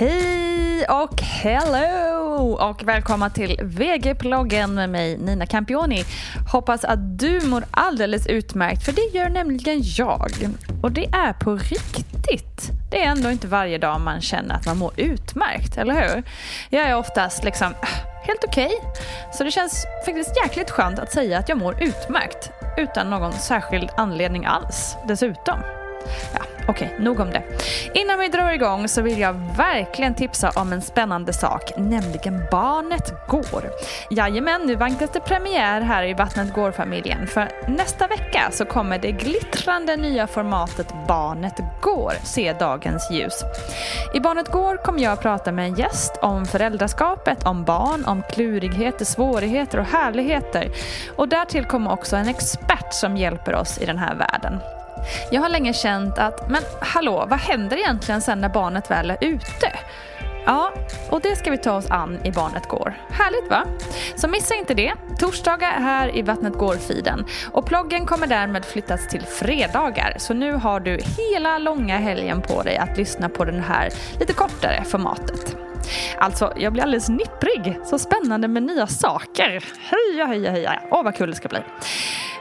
Hej och hello och välkomna till VG-ploggen med mig Nina Campioni. Hoppas att du mår alldeles utmärkt för det gör nämligen jag. Och det är på riktigt. Det är ändå inte varje dag man känner att man mår utmärkt, eller hur? Jag är oftast liksom äh, helt okej. Okay. Så det känns faktiskt jäkligt skönt att säga att jag mår utmärkt utan någon särskild anledning alls dessutom. Ja, Okej, okay, nog om det. Innan vi drar igång så vill jag verkligen tipsa om en spännande sak, nämligen Barnet Går. Jajamän, nu vankas det premiär här i Vattnet Går-familjen. För nästa vecka så kommer det glittrande nya formatet Barnet Går se dagens ljus. I Barnet Går kommer jag att prata med en gäst om föräldraskapet, om barn, om klurigheter, svårigheter och härligheter. Och därtill kommer också en expert som hjälper oss i den här världen. Jag har länge känt att, men hallå, vad händer egentligen sen när barnet väl är ute? Ja, och det ska vi ta oss an i Barnet Går. Härligt va? Så missa inte det. Torsdagar här i Vattnet Går-feeden. Och ploggen kommer därmed flyttas till fredagar. Så nu har du hela långa helgen på dig att lyssna på det här lite kortare formatet. Alltså, jag blir alldeles nipprig. Så spännande med nya saker. Heja, heja, heja. Åh, vad kul det ska bli.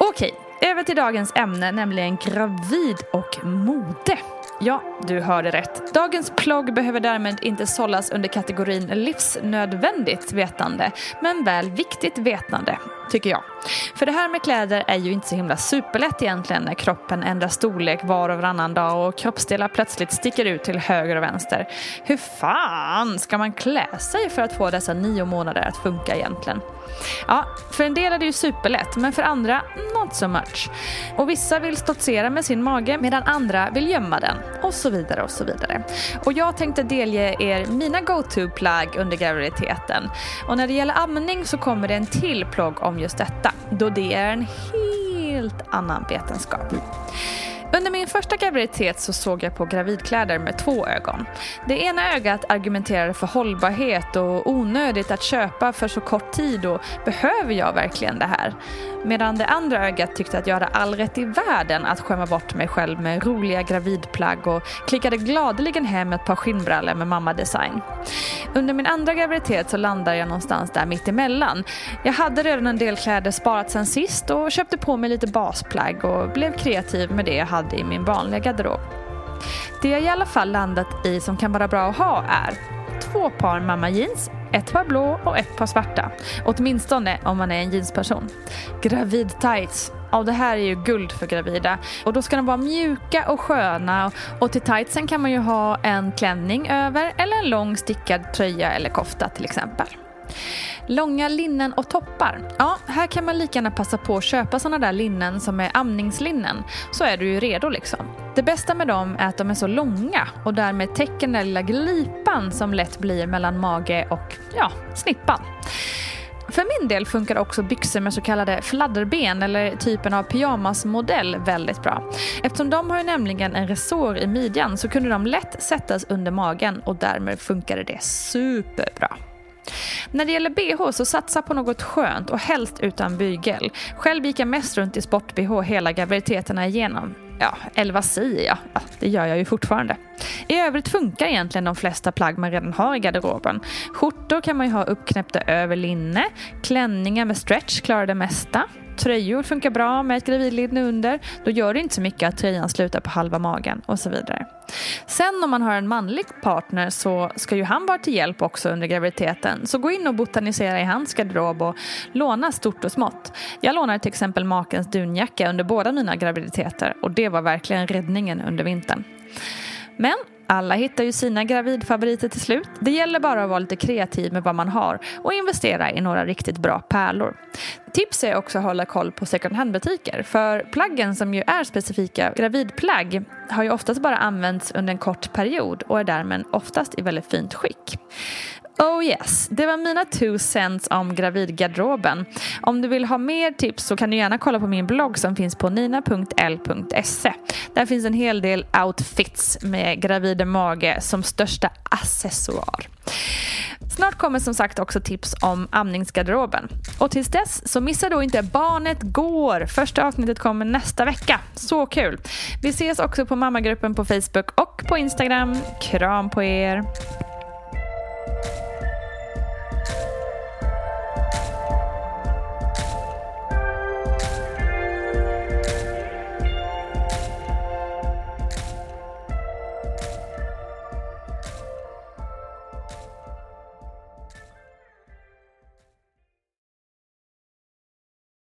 Okej, över till dagens ämne, nämligen gravid och mode. Ja, du hörde rätt. Dagens plogg behöver därmed inte sållas under kategorin livsnödvändigt vetande, men väl viktigt vetande, tycker jag. För det här med kläder är ju inte så himla superlätt egentligen när kroppen ändrar storlek var och varannan dag och kroppsdelar plötsligt sticker ut till höger och vänster. Hur fan ska man klä sig för att få dessa nio månader att funka egentligen? Ja, för en del är det ju superlätt, men för andra not so much. Och vissa vill stoltsera med sin mage medan andra vill gömma den. Och så vidare och så vidare. Och jag tänkte delge er mina go-to-plagg under graviditeten. Och när det gäller amning så kommer det en till plogg om just detta, då det är en helt annan vetenskap. Under min första graviditet så såg jag på gravidkläder med två ögon. Det ena ögat argumenterade för hållbarhet och onödigt att köpa för så kort tid och behöver jag verkligen det här? Medan det andra ögat tyckte att jag hade all rätt i världen att skämma bort mig själv med roliga gravidplagg och klickade gladeligen hem ett par skinnbrallor med mammadesign. Under min andra graviditet så landade jag någonstans där mitt emellan. Jag hade redan en del kläder sparat sen sist och köpte på mig lite basplagg och blev kreativ med det jag hade i min vanliga garderob. Det jag i alla fall landat i som kan vara bra att ha är två par mamma jeans, ett par blå och ett par svarta. Åtminstone om man är en jeansperson. Gravid tights. Ja, det här är ju guld för gravida. Och då ska de vara mjuka och sköna. Och till tightsen kan man ju ha en klänning över eller en lång stickad tröja eller kofta till exempel. Långa linnen och toppar. Ja, här kan man lika gärna passa på att köpa sådana där linnen som är amningslinnen. Så är du ju redo liksom. Det bästa med dem är att de är så långa och därmed täcker den där lilla glipan som lätt blir mellan mage och, ja, snippan. För min del funkar också byxor med så kallade fladderben eller typen av pyjamasmodell väldigt bra. Eftersom de har ju nämligen en resår i midjan så kunde de lätt sättas under magen och därmed funkade det superbra. När det gäller bh så satsa på något skönt och helst utan bygel. Själv gick jag mest runt i sport-bh hela graviditeterna igenom. Ja, eller vad säger jag? Ja, det gör jag ju fortfarande. I övrigt funkar egentligen de flesta plagg man redan har i garderoben. Skjortor kan man ju ha uppknäppta över linne, klänningar med stretch klarar det mesta tröjor funkar bra med ett gravidlinne under. Då gör det inte så mycket att tröjan slutar på halva magen och så vidare. Sen om man har en manlig partner så ska ju han vara till hjälp också under graviditeten. Så gå in och botanisera i hans garderob och låna stort och smått. Jag lånade till exempel makens dunjacka under båda mina graviditeter och det var verkligen räddningen under vintern. Men alla hittar ju sina gravidfavoriter till slut. Det gäller bara att vara lite kreativ med vad man har och investera i några riktigt bra pärlor. Tips är också att hålla koll på second hand-butiker för plaggen som ju är specifika gravidplagg har ju oftast bara använts under en kort period och är därmed oftast i väldigt fint skick. Oh yes, det var mina two cents om gravidgarderoben. Om du vill ha mer tips så kan du gärna kolla på min blogg som finns på nina.l.se. Där finns en hel del outfits med gravid mage som största accessoar. Snart kommer som sagt också tips om amningsgarderoben. Och tills dess så missa då inte Barnet Går. Första avsnittet kommer nästa vecka. Så kul! Vi ses också på mammagruppen på Facebook och på Instagram. Kram på er!